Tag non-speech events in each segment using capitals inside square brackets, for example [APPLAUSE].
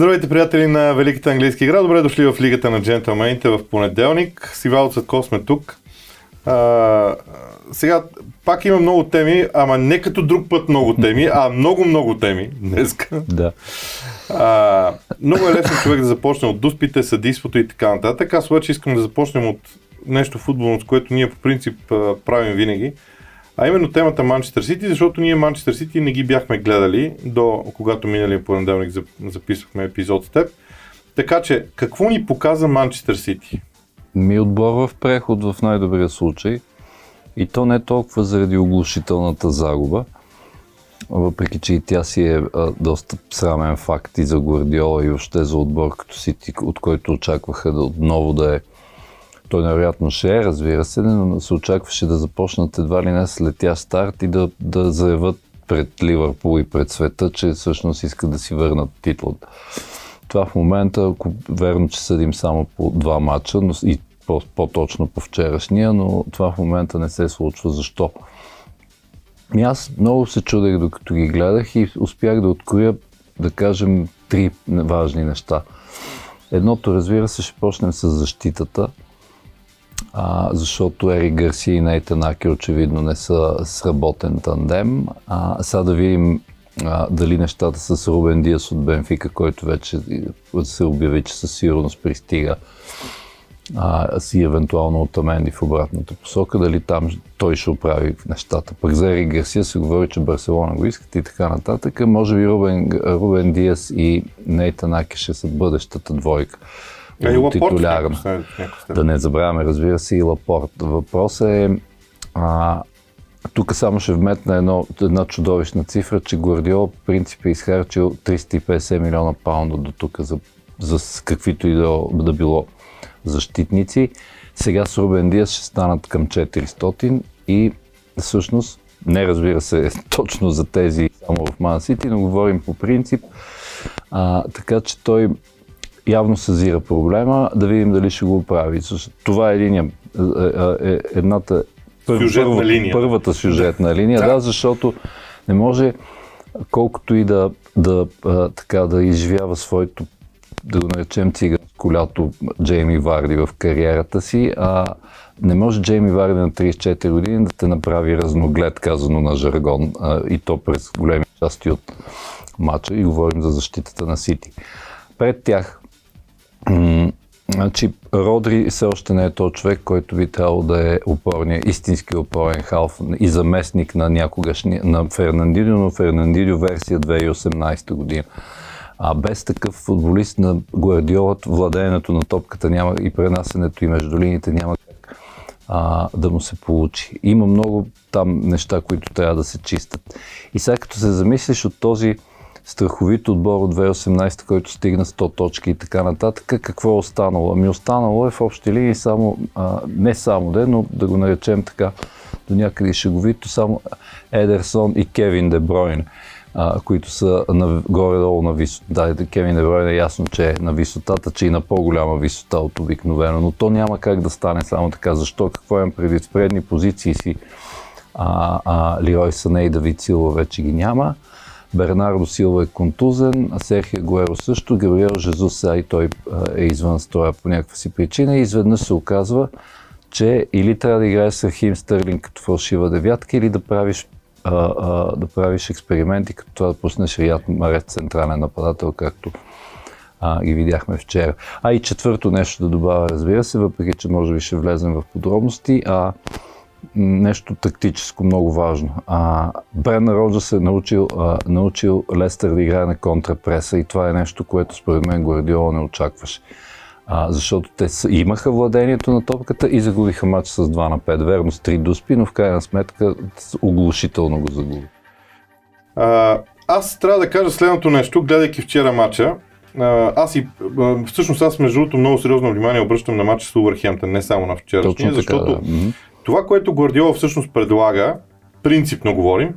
Здравейте, приятели на Великата английска игра. Добре дошли в Лигата на джентълмените в понеделник. С Ивало Цветков сме тук. А, сега, пак има много теми, ама не като друг път много теми, а много-много теми днеска. Да. А, много е лесно човек да започне от дуспите, съдийството и така нататък. Аз обаче искам да започнем от нещо футболно, с което ние по принцип правим винаги. А именно темата Манчестър Сити, защото ние Манчестър Сити не ги бяхме гледали до когато миналия понеделник записвахме епизод с теб. Така че, какво ни показа Манчестър Сити? Ми отбор в преход в най-добрия случай. И то не толкова заради оглушителната загуба, въпреки че и тя си е а, доста срамен факт и за Гвардиола и въобще за отбор като Сити, от който очакваха да отново да е той невероятно ще е, разбира се, но се очакваше да започнат едва ли не след тя старт и да, да заявят пред Ливърпул и пред света, че всъщност искат да си върнат титлата. Това в момента, ако верно, че съдим само по два матча, но и по-точно по вчерашния, но това в момента не се случва. Защо? И аз много се чудех докато ги гледах и успях да откроя, да кажем, три важни неща. Едното, разбира се, ще почнем с защитата – а, защото Ери Гарси и Нейтан Аки очевидно не са сработен тандем. А, сега да видим а, дали нещата с Рубен Диас от Бенфика, който вече се обяви, че със сигурност пристига а, си евентуално от Аменди в обратната посока, дали там той ще оправи нещата. Пък за Ери Гарсия се говори, че Барселона го искат и така нататък. Може би Рубен, Рубен Диас и Нейтан Аки ще са бъдещата двойка. А и Лапорт Да не забравяме, разбира се, и Лапорт. Въпросът е, а, тук само ще вметна едно, една чудовищна цифра, че Гвардиол в принцип е изхарчил 350 милиона паунда до тук за, за каквито и да, било защитници. Сега с Рубен Диас ще станат към 400 и всъщност, не разбира се [LAUGHS] точно за тези само в Ман Сити, но говорим по принцип. А, така че той явно съзира проблема, да видим дали ще го оправи. Това е линия, е, е, е, едната сюжетна линия. първата сюжетна линия, да. да, защото не може колкото и да, да, така, да изживява своето, да го наречем циганско лято Джейми Варди в кариерата си, а не може Джейми Варди на 34 години да те направи разноглед, казано на жаргон, а, и то през големи части от матча и говорим за защитата на Сити. Пред тях Значи, Родри все още не е то човек, който би трябвало да е опорния, истински опорен халф и заместник на някогашния, на Фернандино, но Фернандино версия 2018 година. А без такъв футболист на Гвардиолът, владеенето на топката няма и пренасенето и между линиите няма как а, да му се получи. Има много там неща, които трябва да се чистят. И сега като се замислиш от този страховит отбор от 2018, който стигна 100 точки и така нататък. Какво е останало? Ами останало е в общи линии само, а, не само де, но да го наречем така до някъде шеговито, само Едерсон и Кевин Дебройн, а, които са на, горе-долу на висота. Да, Кевин Дебройн е ясно, че е на висотата, че и на по-голяма висота от обикновено, но то няма как да стане само така. Защо? Какво имам преди? В предни позиции си а, а, Лирой Сане и Давид Силва вече ги няма. Бернардо Силва е контузен, а Серхия Гуеро също, Габриел Жезус сега и той е извън строя по някаква си причина и изведнъж се оказва, че или трябва да играеш с Рахим Стърлинг като фалшива девятка, или да правиш, а, а, да правиш експерименти, като това да пуснеш Рият Марет централен нападател, както а, ги видяхме вчера. А и четвърто нещо да добавя, разбира се, въпреки че може би ще влезем в подробности, а нещо тактическо много важно. А, Бренна Роджа е научил, а, научил Лестър да играе на контрапреса и това е нещо, което според мен Гвардиола не очакваше. А, защото те имаха владението на топката и загубиха матч с 2 на 5. Верно с 3 дуспи, но в крайна сметка оглушително го загуби. А, аз трябва да кажа следното нещо, гледайки вчера матча. Аз и всъщност аз между другото много сериозно внимание обръщам на матча с Увърхемтън, не само на вчерашния, защото да. Това, което Гвардиола всъщност предлага, принципно говорим,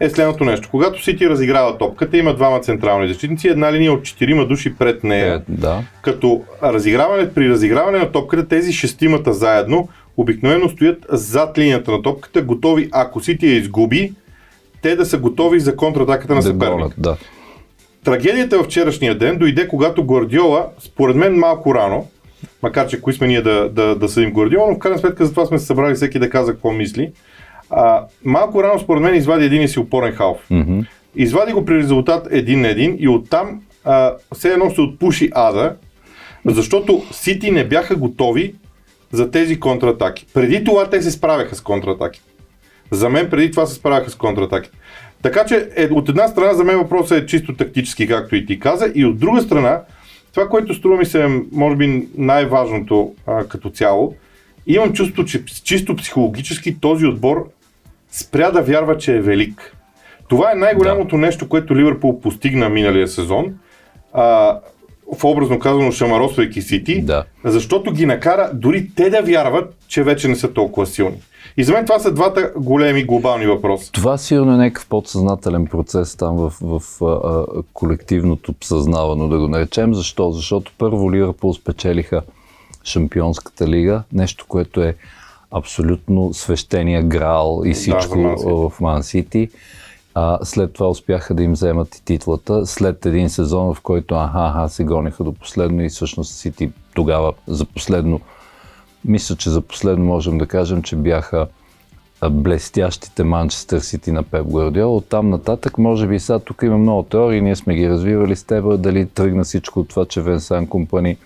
е следното нещо. Когато Сити разиграва топката, има двама централни защитници, една линия от четирима души пред нея. Е, да. Като разиграване, при разиграване на топката, тези шестимата заедно обикновено стоят зад линията на топката, готови, ако Сити я изгуби, те да са готови за контратаката на съперника. да. Трагедията във вчерашния ден дойде, когато Гвардиола, според мен малко рано, макар че кои сме ние да, да, да съдим Гвардиола, но в крайна сметка за това сме се събрали всеки да каза какво мисли. А, малко рано, според мен, извади един си опорен халф. Мгм. Извади го при резултат един на един и оттам а, все едно се отпуши ада, защото Сити не бяха готови за тези контратаки. Преди това те се справяха с контратаки. За мен преди това се справяха с контратаки. Така че е, от една страна за мен въпросът е чисто тактически, както и ти каза, и от друга страна, това, което струва ми се, може би най-важното а, като цяло, имам чувство, че чисто психологически този отбор спря да вярва, че е велик. Това е най-голямото нещо, което Ливърпул постигна миналия сезон, а, в образно казано шамаросвайки Сити, Да. защото ги накара дори те да вярват, че вече не са толкова силни. И за мен това са двата големи глобални въпроса. Това сигурно е някакъв подсъзнателен процес там в, в а, колективното съзнавано, да го наречем. Защо? Защото първо Ливърпул спечелиха Шампионската лига, нещо, което е абсолютно свещения грал и всичко Сити. в Ман Сити. А, след това успяха да им вземат и титлата. След един сезон, в който аха, аха се гониха до последно и всъщност Сити тогава за последно мисля, че за последно можем да кажем, че бяха блестящите Манчестър Сити на Пеп Гвардиола. От там нататък, може би сега тук има много теории, ние сме ги развивали с теб, дали тръгна всичко от това, че Венсан Компани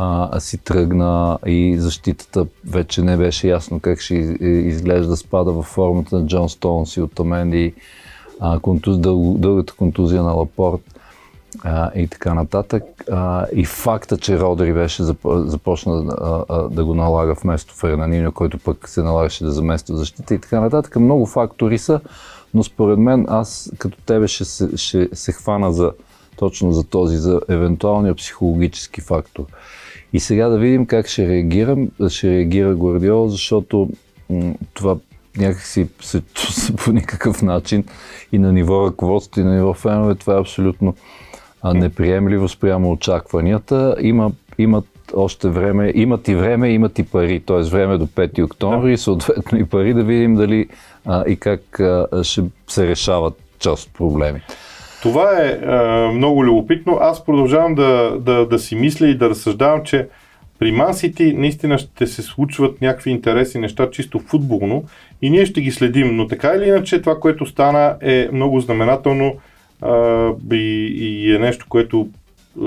а, си тръгна и защитата вече не беше ясно как ще из- изглежда спада във формата на Джон Стоунс и от Аменди, а, контуз, дъл, дългата контузия на Лапорт а, и така нататък. А, и факта, че Родри беше зап- започна а, а, да го налага вместо Фернанино, който пък се налагаше да замества защита и така нататък. Много фактори са, но според мен аз като тебе ще се, ще се хвана за, точно за този, за евентуалния психологически фактор. И сега да видим как ще реагирам, ще реагира Гвардиола, защото м- това някакси се [LAUGHS] чувства по никакъв начин и на ниво ръководство, и на ниво фенове, това е абсолютно неприемливо спрямо очакванията. Има, имат още време, имат и време, имат и пари, т.е. време до 5 октомври, и съответно и пари да видим дали а, и как а, ще се решават част от проблемите. Това е а, много любопитно. Аз продължавам да, да, да си мисля и да разсъждавам, че при City наистина ще се случват някакви интересни неща, чисто футболно, и ние ще ги следим. Но така или иначе, това, което стана е много знаменателно а, и, и е нещо, което а,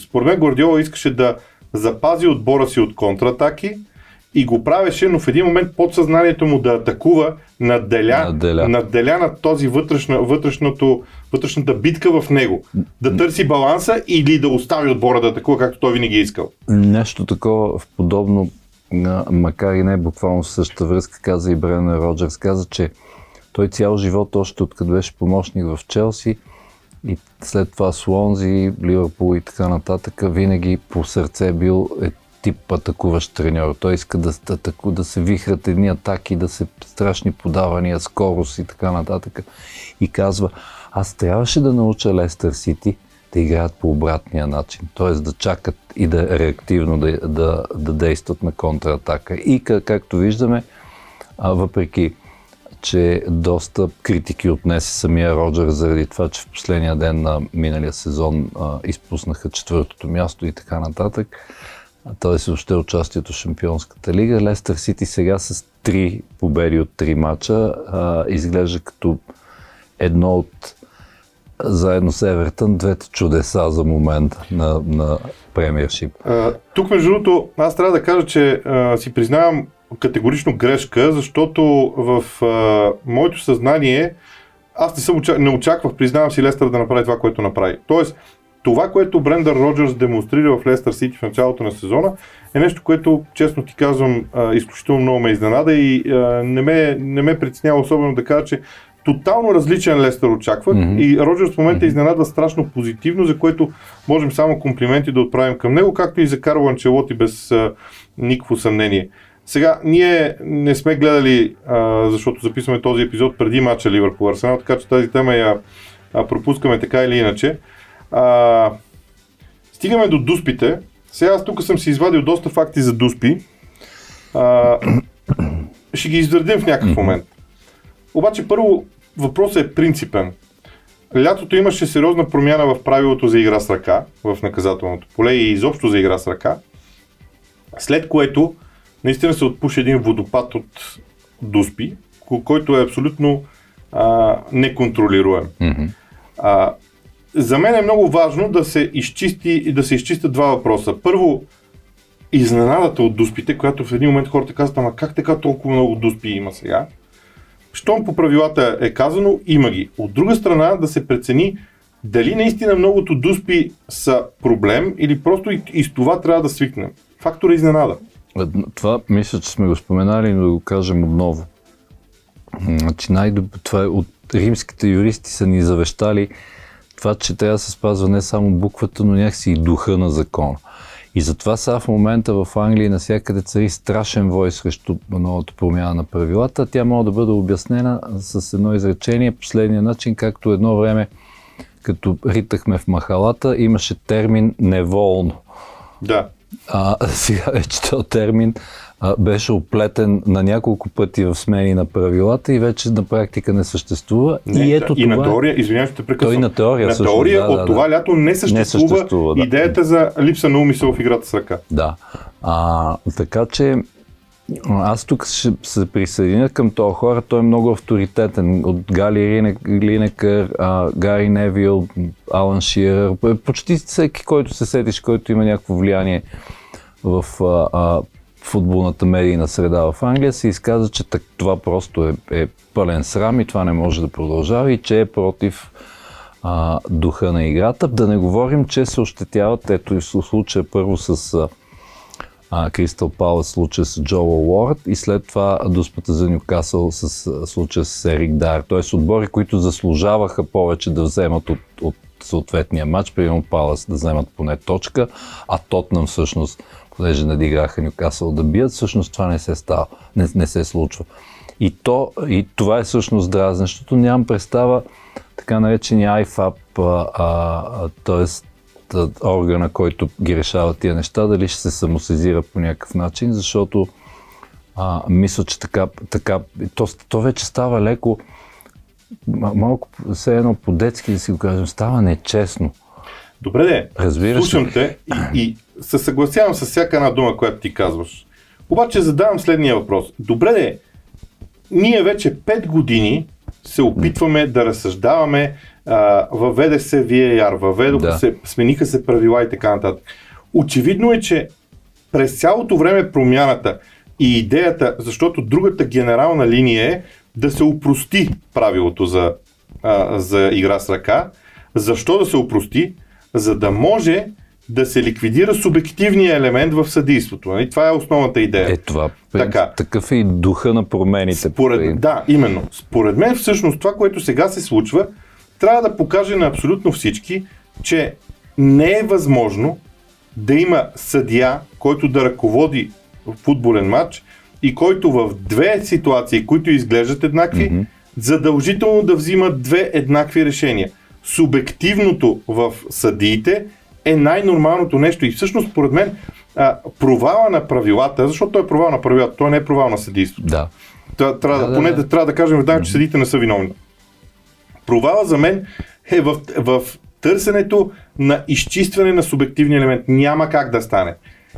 според мен Гордиола искаше да запази отбора си от контратаки и го правеше, но в един момент подсъзнанието му да атакува надделя, Надделя. надделя над този вътрешна, вътрешното, вътрешната битка в него. Да търси баланса или да остави отбора да атакува, както той винаги е искал. Нещо такова в подобно, макар и не буквално същата връзка, каза и Бренер Роджерс, каза, че той цял живот, още откъде беше помощник в Челси и след това Слонзи, Ливърпул и така нататък, винаги по сърце е бил е тип атакуващ треньор. Той иска да, да, да се вихрат едни атаки, да се страшни подавания, скорост и така нататък. И казва, аз трябваше да науча Лестър Сити да играят по обратния начин. Т.е. да чакат и да реактивно да, да, да действат на контратака. И как, както виждаме, а, въпреки че доста критики отнесе самия Роджер заради това, че в последния ден на миналия сезон а, изпуснаха четвъртото място и така нататък. Т.е. въобще участието в Шампионската лига. Лестър Сити сега с три победи от три мача а, изглежда като едно от заедно с Евертън двете чудеса за момента на, на премиершип. А, тук, между другото, аз трябва да кажа, че а, си признавам категорично грешка, защото в а, моето съзнание аз не, съм, не очаквах, признавам си, Лестър да направи това, което направи. Тоест, това, което Брендър Роджерс демонстрира в Лестър Сити в началото на сезона, е нещо, което, честно ти казвам, изключително много ме изненада и не ме, не ме притеснява особено да кажа, че тотално различен Лестър очаквах Мгм. и Роджерс в момента изненада страшно позитивно, за което можем само комплименти да отправим към него, както и за Карло Анчелоти без а, никакво съмнение. Сега, ние не сме гледали, а, защото записваме този епизод преди матча Ливърпул Арсенал, така че тази тема я а, пропускаме така или иначе. А, стигаме до дуспите. Сега аз тук съм си извадил доста факти за дуспи. А, ще ги извърдим в някакъв момент. Обаче първо въпросът е принципен. Лятото имаше сериозна промяна в правилото за игра с ръка в наказателното поле и изобщо за игра с ръка, след което наистина се отпуши един водопад от дуспи, който е абсолютно а, неконтролируем. Мгм. А, за мен е много важно да се изчисти да се изчистят два въпроса. Първо, изненадата от дуспите, която в един момент хората казват, ама как така толкова много дуспи има сега? Щом по правилата е казано, има ги. От друга страна да се прецени дали наистина многото дуспи са проблем или просто и, и с това трябва да свикнем. Фактор е изненада. Едно- Това мисля, че сме го споменали, но да го кажем отново. Значи най това е от римските юристи са ни завещали това, че трябва да се спазва не само буквата, но някакси и духа на закона. И затова сега в момента в Англия навсякъде цари страшен вой срещу новата промяна на правилата. Тя може да бъде обяснена с едно изречение, последния начин, както едно време, като ритахме в махалата, имаше термин неволно. Да. А, [LAUGHS] сега вече този термин а, беше оплетен на няколко пъти в смени на правилата и вече на практика не съществува. Не, и ето и това... на теория, извинявам се, те прекъсвам. Той на теория на теория да, от да, това да. лято не съществува, съществува, да. идеята за липса на умисъл в играта с ръка. Да. А, така че аз тук ще се присъединя към този хора. Той е много авторитетен. От Гали Линекър, а, Гари Невил, Алан Ширър. Почти всеки, който се сетиш, който има някакво влияние в а, а, футболната медийна среда в Англия, се изказа, че так, това просто е, е пълен срам и това не може да продължава и че е против а, духа на играта. Да не говорим, че се ощетяват, ето и в случая първо с Кристал Палас случая с Джо Уорд и след това дуспата за Нюкасъл с случая с Ерик Дар. Т.е. отбори, които заслужаваха повече да вземат от, от съответния матч, примерно Палас да вземат поне точка, а Тотнам всъщност, понеже надиграха Нюкасъл да бият, всъщност това не се става, не, не се случва. И, то, и това е всъщност дразнещото. Нямам представа така наречения IFAP, а, а, т.е органа, който ги решава тия неща, дали ще се самосезира по някакъв начин, защото а, мисля, че така, така то, то вече става леко, малко все едно по-детски да си го кажем, става нечестно. Добре де, Разбираш ли? слушам те и, и се съгласявам с всяка една дума, която ти казваш. Обаче задавам следния въпрос. Добре де, ние вече 5 години се опитваме да разсъждаваме, а, въведе се VAR, въведоха Да. се, смениха се правила и така нататък. Очевидно е, че през цялото време промяната и идеята, защото другата генерална линия е да се упрости правилото за, а, за игра с ръка. Защо да се упрости? За да може да се ликвидира субективния елемент в съдийството. Нали? Това е основната идея. Е, това Така. такъв е и духа на промените. Според, да, именно. Според мен всъщност това, което сега се случва, трябва да покаже на абсолютно всички, че не е възможно да има съдия, който да ръководи футболен матч и който в две ситуации, които изглеждат еднакви, Мгм. задължително да взима две еднакви решения. Субективното в съдиите е най-нормалното нещо и всъщност, според мен, а, провала на правилата, защото той е провал на правилата, той не е провал на съдийството. Да. Та- Трябва Да, поне да. да, трябва да кажем веднага, че съдите не са виновни. Провала за мен е в, в търсенето на изчистване на субективния елемент. Няма как да стане.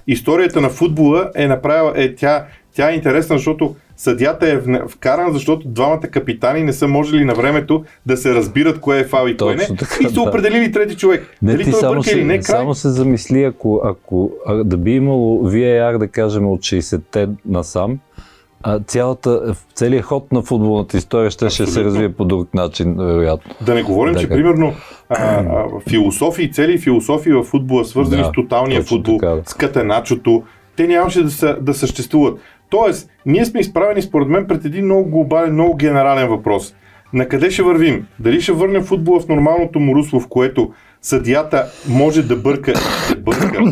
Историята на футбола е направила, е, тя, тя е интересна, защото съдята е вкаран, защото двамата капитани не са можели на времето да се разбират кое е фал и кое не. Така, и са да. определили трети човек. Не, Дали ти той само бърка или не, се, край. само се замисли, ако, ако а, да би имало VAR, да кажем, от 60-те насам, а, цялата, целият ход на футболната история ще, ще се развие по друг начин, вероятно. Да не говорим, Да, че как- примерно а, а, философии, цели философии в футбола, свързани Да, с тоталния футбол, така, да. с катеначото, те нямаше да, са, да съществуват. Тоест, ние сме изправени според мен пред един много глобален, много генерален въпрос. На къде ще вървим? Дали ще върнем футбола в нормалното му русло, в което съдията може да бърка ще бърка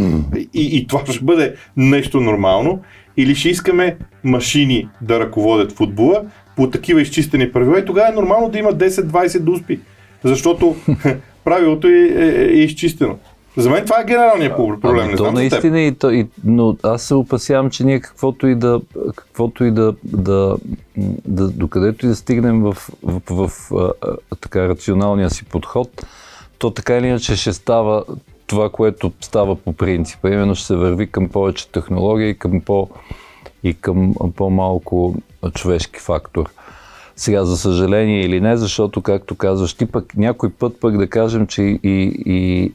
и, и това ще бъде нещо нормално? или ще искаме машини да ръководят футбола по такива изчистени правила и тогава е нормално да има 10-20 дуспи, защото [LAUGHS] правилото е, е, е изчистено. За мен това е генералният проблем. Ами, не то наистина, и, то, и, но аз се опасявам, че ние каквото и да, каквото и да, да, да докъдето и да стигнем в, в, в, в а, така рационалния си подход, то така или иначе ще става това, което става по принцип. Именно ще се върви към повече технология и към, по, и към по-малко човешки фактор. Сега, за съжаление или не, защото, както казваш, ти пък някой път пък да кажем, че и, и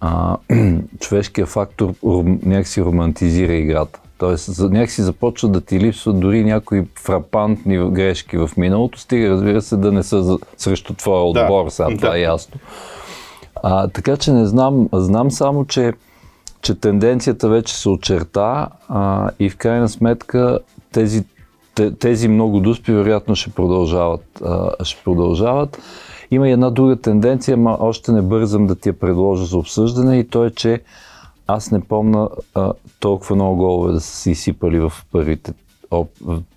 а, [CLEARS THROAT] човешкият фактор някакси романтизира играта. Тоест, някакси започва да ти липсват дори някои фрапантни грешки в миналото, стига, разбира се, да не са срещу твоя отбор, да, сега да. това е ясно. А, така че не знам, знам само, че, че тенденцията вече се очерта а, и в крайна сметка тези, тези много дуспи вероятно ще продължават. А, ще продължават. Има и една друга тенденция, ма още не бързам да ти я предложа за обсъждане и то е, че аз не помна а, толкова много голове да са си изсипали в първите оп,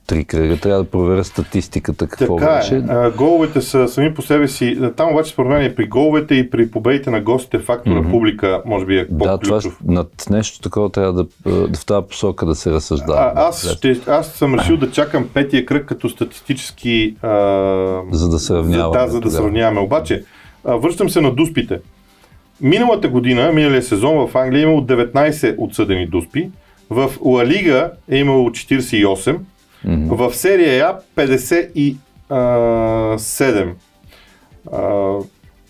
три кръга. Трябва да проверя статистиката какво така беше. Е. Головете са сами по себе си. Там обаче според мен и при головете и при победите на гостите фактора mm-hmm. публика може би е по Да, това, над нещо такова трябва да, в тази посока да се разсъждава. А, аз, ще, аз съм решил да чакам петия кръг като статистически... А, за да сравняваме. Да, за да сравняваме. Обаче, а, връщам се на дуспите. Миналата година, миналия сезон в Англия е имало 19 отсъдени дуспи, в Ла Лига е имало 48, mm-hmm. в серия А 57. А,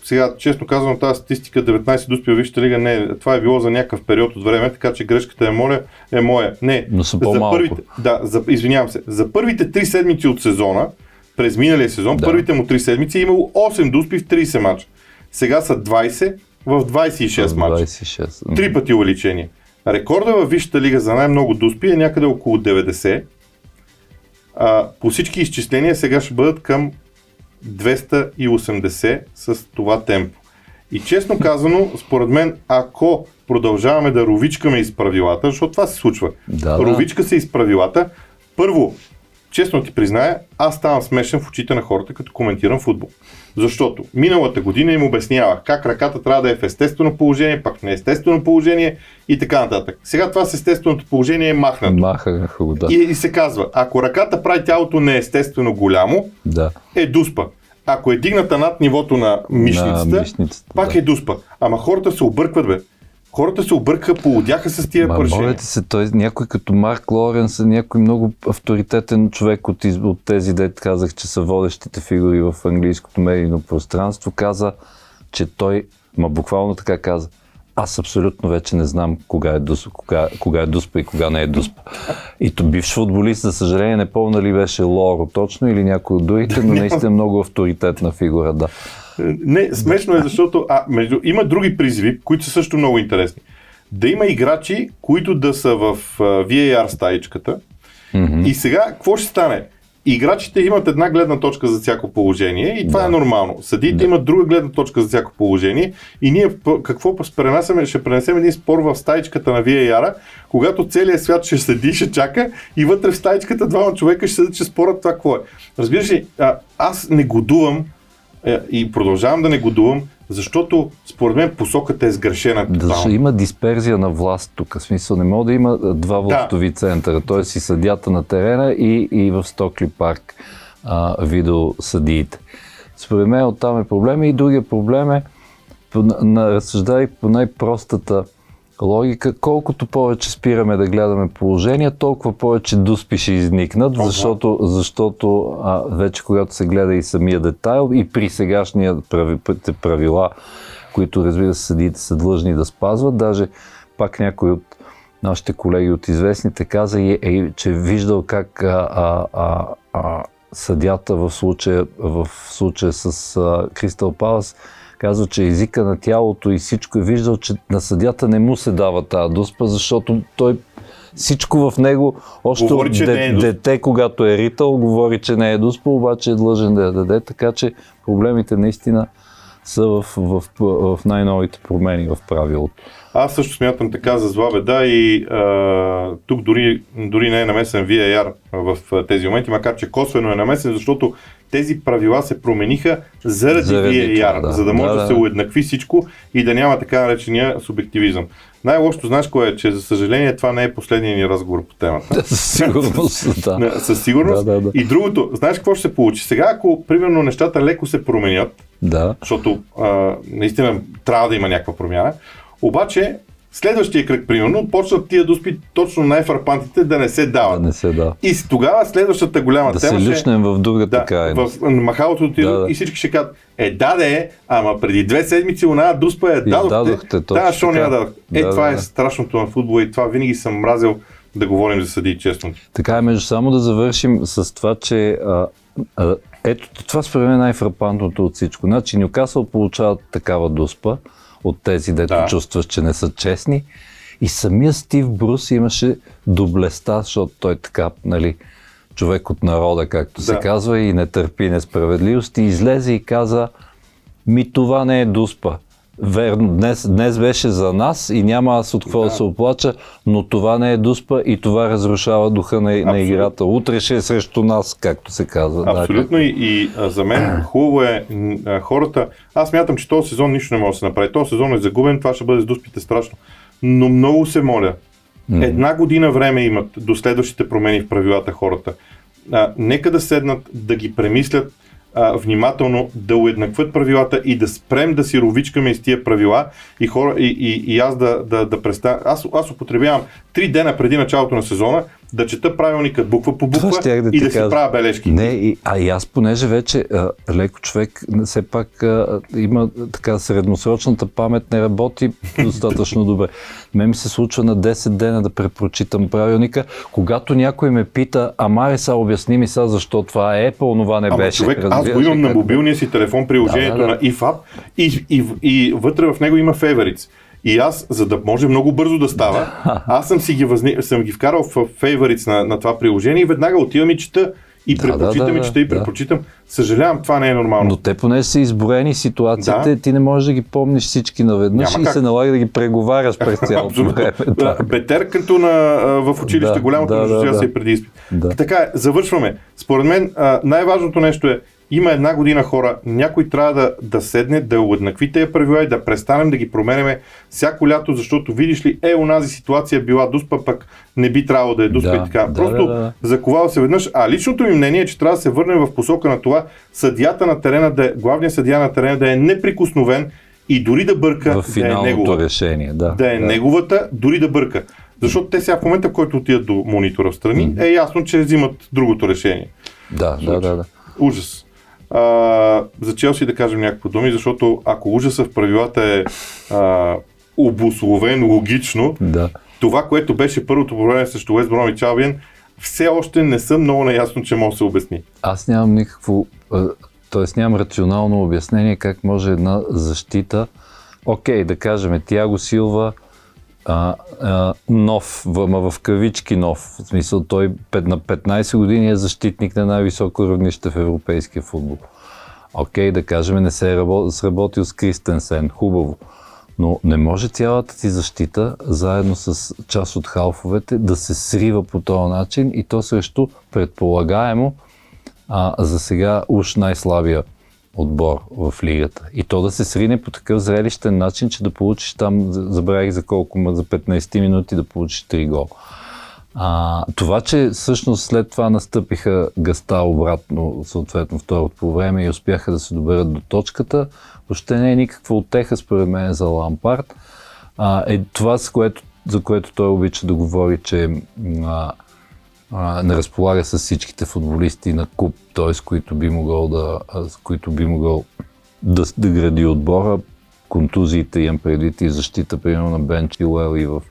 сега, честно казвам, тази статистика 19 дуспи в Висшата лига не е. Това е било за някакъв период от време, така че грешката е моля, е моя. Не. Но са за първите, да, за, извинявам се. За първите 3 седмици от сезона, през миналия сезон, да. първите му 3 седмици е имало 8 дуспи в 30 мача. Сега са 20 в 26 мача. 26. Три пъти увеличение. Рекорда във Висшата лига за най-много дуспи е някъде около 90. А, по всички изчисления сега ще бъдат към 280 с това темпо. И честно казано, според мен, ако продължаваме да ровичкаме из правилата, защото това се случва. Да, да. Ровичка се из правилата. Първо, честно ти призная, аз ставам смешен в очите на хората, като коментирам футбол. Защото миналата година им обяснявах как ръката трябва да е в естествено положение, пак в неестествено положение и така нататък. Сега това с естественото положение е махнато. Махаха го, да. И, и се казва, ако ръката прави тялото неестествено голямо, да. е дуспа. Ако е дигната над нивото на мишницата, на мишницата пак да. е дуспа. Ама хората се объркват, бе хората се объркаха, полудяха с тия Ма, пършения. се, той някой като Марк Лоренс, някой много авторитетен човек от, от тези, дет казах, че са водещите фигури в английското медийно пространство, каза, че той, ма буквално така каза, аз абсолютно вече не знам кога е, дус, кога, кога е дуспа и кога не е дуспа. И то бивш футболист, за съжаление, не помня ли беше Лоро точно или някой от другите, но [LAUGHS] наистина много авторитетна фигура, да. Не, смешно е, защото а, между, има други призиви, които са също много интересни. Да има играчи, които да са в uh, VAR стаичката. Mm-hmm. И сега, какво ще стане? Играчите имат една гледна точка за всяко положение и това да. е нормално. Съдите да. имат друга гледна точка за всяко положение и ние какво пренасяме? Ще пренесем един спор в стаичката на VAR, когато целият свят ще седи, ще чака и вътре в стаичката двама човека ще седят, че спорят това какво е. Разбираш ли, аз не годувам е, и продължавам да не годувам, защото според мен посоката е сгрешена. Да, има дисперзия на власт тук. В смисъл не мога да има два властови да. центъра, т.е. и съдята на терена и, и в Стокли парк а, видеосъдиите. Според мен оттам е проблем и другия проблем е, разсъждавайки по най-простата логика, колкото повече спираме да гледаме положения, толкова повече дуспи ще изникнат, защото, защото а, вече когато се гледа и самия детайл и при сегашния прави, правила, които разбира се съдиите са длъжни да спазват, даже пак някой от нашите колеги от известните каза, е, е, че виждал как а, а, а, а, съдята в случая, в случая с Кристал Палас казва, че езика на тялото и всичко е виждал, че на съдята не му се дава тази дуспа, защото той всичко в него, още говори, от де, е дете, когато е ритъл, говори, че не е дуспа, обаче е длъжен да я даде, така че проблемите наистина са в, в, в, в най-новите промени в правилото. Аз също смятам така за зла беда и а, тук дори, дори не е намесен VAR в тези моменти, макар че косвено е намесен, защото тези правила се промениха заради, заради VAR, да. за да може да, да се уеднакви всичко и да няма така наречения субективизъм. Най-лошото знаеш кое е, че за съжаление това не е последния ни разговор по темата. [LAUGHS] Със сигурност, да. Със сигурност. Да, да, да. И другото, знаеш какво ще се получи? Сега, ако примерно нещата леко се променят, да. защото а, наистина трябва да има някаква промяна, обаче следващия кръг, примерно, почват тия доспи точно най-фарпантите да не се дават. Да не се да. И тогава следващата голяма да тема се лишнем в другата да, крайност. В махалото да, да. и всички ще кажат, е, даде, ама преди две седмици она дуспа е дадохте. дадохте да, що не дадох. Е, да, това да, е страшното на футбола и това винаги съм мразил да говорим за съди, честно. Така е, между само да завършим с това, че а, а, ето това според мен е най-фрапантното от всичко. Значи Нюкасъл получават такава дуспа, от тези, дето да. чувстваш, че не са честни. И самия Стив Брус имаше доблеста, защото той така, нали, човек от народа, както да. се казва, и не търпи несправедливост. И излезе и каза, ми това не е дуспа. Верно, днес, днес беше за нас и няма аз от какво да. да се оплача, но това не е дуспа и това разрушава духа на, на играта. Утре ще е срещу нас, както се казва. Абсолютно да, и, и за мен хубаво е а, хората. Аз мятам, че този сезон нищо не може да се направи. Този сезон е загубен, това ще бъде с дуспите страшно. Но много се моля. Една година време имат до следващите промени в правилата хората. А, нека да седнат, да ги премислят, внимателно да уеднакват правилата и да спрем да си ровичкаме из тия правила и, хора, и, и, и аз да, да, да представя. Аз, аз употребявам три дена преди началото на сезона да чета правилника буква по буква да и да си правя бележки. Не, и, а и аз понеже вече а, леко човек все пак а, има така средносрочната памет не работи [LAUGHS] достатъчно добре. Мен ми се случва на 10 дена да препрочитам правилника, когато някой ме пита, а Мари са обясни ми са защо това е Apple, това не Ама, беше. Човек, аз го имам на мобилния си телефон приложението да, да, да. на IFAP и, и, и, и вътре в него има favorites. И аз, за да може много бързо да става, аз съм си ги, възни... съм ги вкарал в favorites на, на това приложение и веднага отивам и чета и да, предпочитам да, да, и чета и предпочитам. Да. Съжалявам, това не е нормално. Но те поне са изброени ситуациите, да. ти не можеш да ги помниш всички наведнъж Няма и как. се налага да ги преговаряш през [LAUGHS] цялото време. Да. Бетер като на, в училище, да, голямото да, да, да. се преди изпит. Да. Така, завършваме. Според мен най-важното нещо е има една година хора, някой трябва да, да седне, да уеднакви тези правила и да престанем да ги променяме всяко лято, защото видиш ли, е, унази ситуация била дуспа, пък не би трябвало да е дуспа да, и така. Да, Просто да, да. заковава се веднъж. А личното ми мнение е, че трябва да се върнем в посока на това съдията на терена, да е, главният съдия на терена да е неприкосновен и дори да бърка, в да е негова. решение, да. Да е да. неговата, дори да бърка. Защото те сега в момента, в който отидат до монитора в страни, mm-hmm. е ясно, че взимат другото решение. Да, да, да, да. Ужас. А, за Челси да кажем някакво думи, защото ако ужаса в правилата е а, обусловен логично, да. това, което беше първото проблем срещу Уест Бром и Чалбиен, все още не съм много наясно, че може да се обясни. Аз нямам никакво, т.е. нямам рационално обяснение как може една защита, окей, да кажем, Тяго Силва, а, а, нов, в, в кавички нов. В смисъл, той на 15 години е защитник на най-високо равнище в европейския футбол. Окей, да кажем, не се е работ, сработил с Кристенсен. Хубаво. Но не може цялата ти защита, заедно с част от халфовете, да се срива по този начин и то срещу предполагаемо а, за сега уж най-слабия отбор в лигата. И то да се срине по такъв зрелищен начин, че да получиш там, забравих за колко, за 15 минути да получиш 3 гол. А, това, че всъщност след това настъпиха гъста обратно, съответно второто по време и успяха да се доберат до точката, въобще не е никаква отеха според мен за Лампард. А, е това, с което, за което той обича да говори, че а, не разполага с всичките футболисти на куп, т.е. които би могъл да, които би могъл да, да гради отбора. Контузиите имам предвид и защита, примерно на Бен Чилуел и в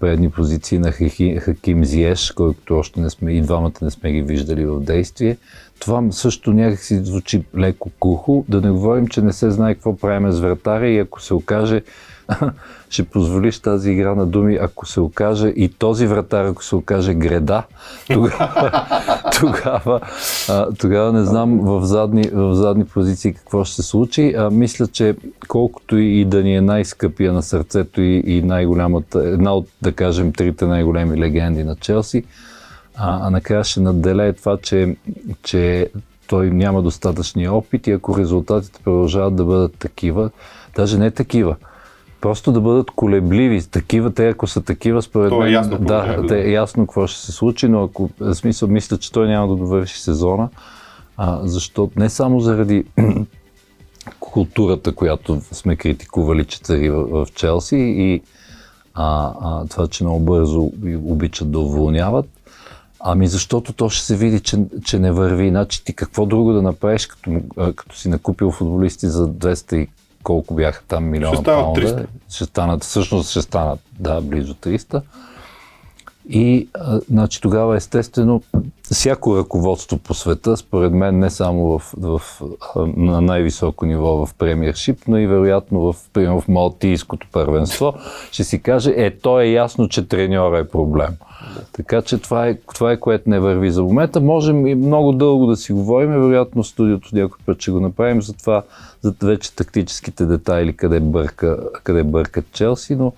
предни позиции на Хаким Зиеш, който още не сме, и двамата не сме ги виждали в действие. Това също някак си звучи леко кухо. Да не говорим, че не се знае какво правим с вратаря и ако се окаже [LAUGHS] ще позволиш тази игра на думи, ако се окаже и този вратар, ако се окаже греда, [LAUGHS] тогава, тогава, тогава не знам в задни, в задни позиции какво ще се случи. А, мисля, че колкото и да ни е най-скъпия на сърцето и, и най-голямата, една от, да кажем, трите най-големи легенди на Челси, а, а накрая ще надделее това, че, че той няма достатъчния опит и ако резултатите продължават да бъдат такива, даже не такива, просто да бъдат колебливи. Такива, те ако са такива, според То е мен, ясно да, да, е ясно какво ще се случи, но ако, в смисъл, мисля, че той няма да довърши сезона, а, защото не само заради [CLEARS THROAT] културата, която сме критикували, че цари в, в Челси и а, а, това, че много бързо обичат да уволняват, Ами защото то ще се види, че, че не върви. Значи ти какво друго да направиш, като, като си накупил футболисти за 200 и колко бяха там милиона Ще станат паунда. 300. Ще станат, всъщност ще станат, да, близо 300. И значи тогава естествено всяко ръководство по света, според мен не само в, в, на най-високо ниво в премиершип, но и вероятно в, в Малтийското първенство, ще си каже, е, то е ясно, че треньора е проблем. Така че това е, това е което не върви за момента. Можем и много дълго да си говорим, вероятно в студиото някой път ще го направим за това, за вече тактическите детайли, къде, бърка, къде бъркат Челси, но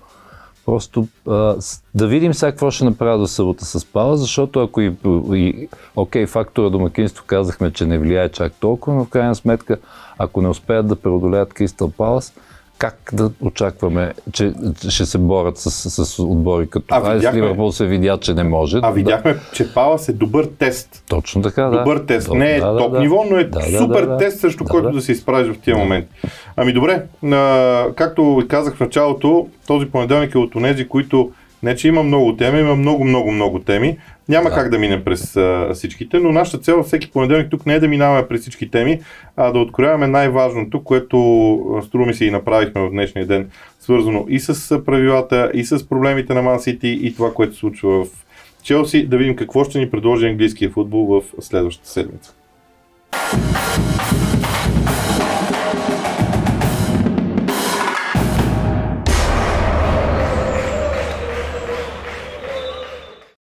Просто а, да видим сега какво ще направя до събота с Пала, защото ако и, и окей, фактора домакинство казахме, че не влияе чак толкова, но в крайна сметка, ако не успеят да преодолеят Кристал Палас, как да очакваме, че ще се борят с, с отбори като А, видяхме- Ливърпул се видя, че не може. А видяхме, че Палас е добър тест. Точно така, да. Добър тест. Да, Не е да, да, топ да. ниво, но е Да, да, супер да, да. тест, срещу Да, който да. да се изправиш в тия моменти. Ами добре, а, както казах в началото, този понеделник е от онези, които не че има много теми, има много, много, много теми. Няма Да. как да минем през а, всичките, но нашата цел всеки понеделник тук не е да минаваме през всички теми, а да открояваме най-важното, което струва ми се и направихме в днешния ден, свързано и с правилата, и с проблемите на Ман Сити и това, което се случва в Челси, да видим какво ще ни предложи английския футбол в следващата седмица.